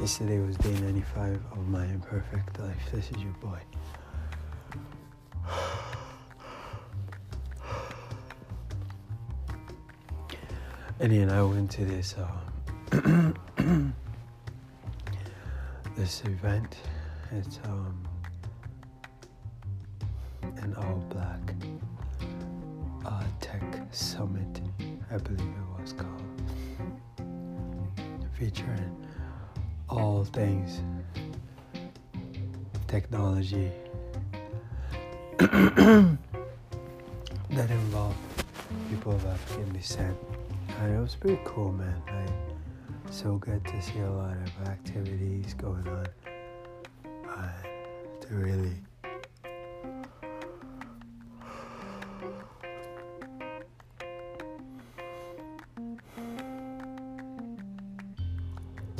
Yesterday was day 95 of my imperfect life. This is your boy. And I went to this um, this event. It's um, an all black uh, tech summit, I believe it was called, featuring all things technology that involve people of African descent. And it was pretty cool, man. Like, so good to see a lot of activities going on. Uh, to really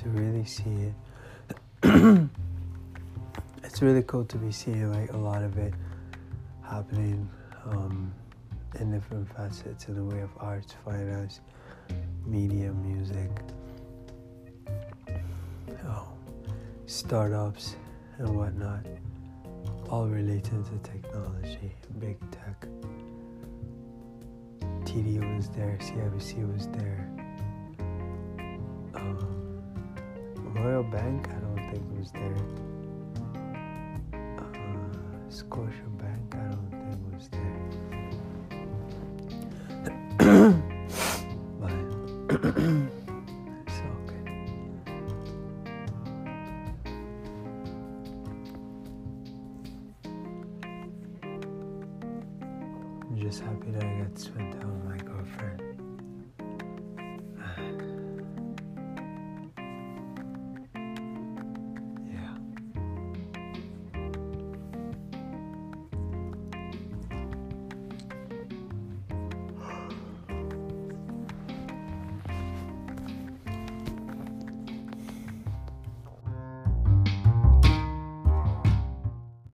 to really see it. it's really cool to be seeing like a lot of it happening um, in different facets in the way of arts, finance, media, music, oh, startups, and whatnot, all related to technology, big tech. TD was there, CIBC was there. Um, Royal Bank, I don't think was there. Uh, Scotia Bank, I don't think was there. but it's all good. I'm just happy that I got spent time with my girlfriend.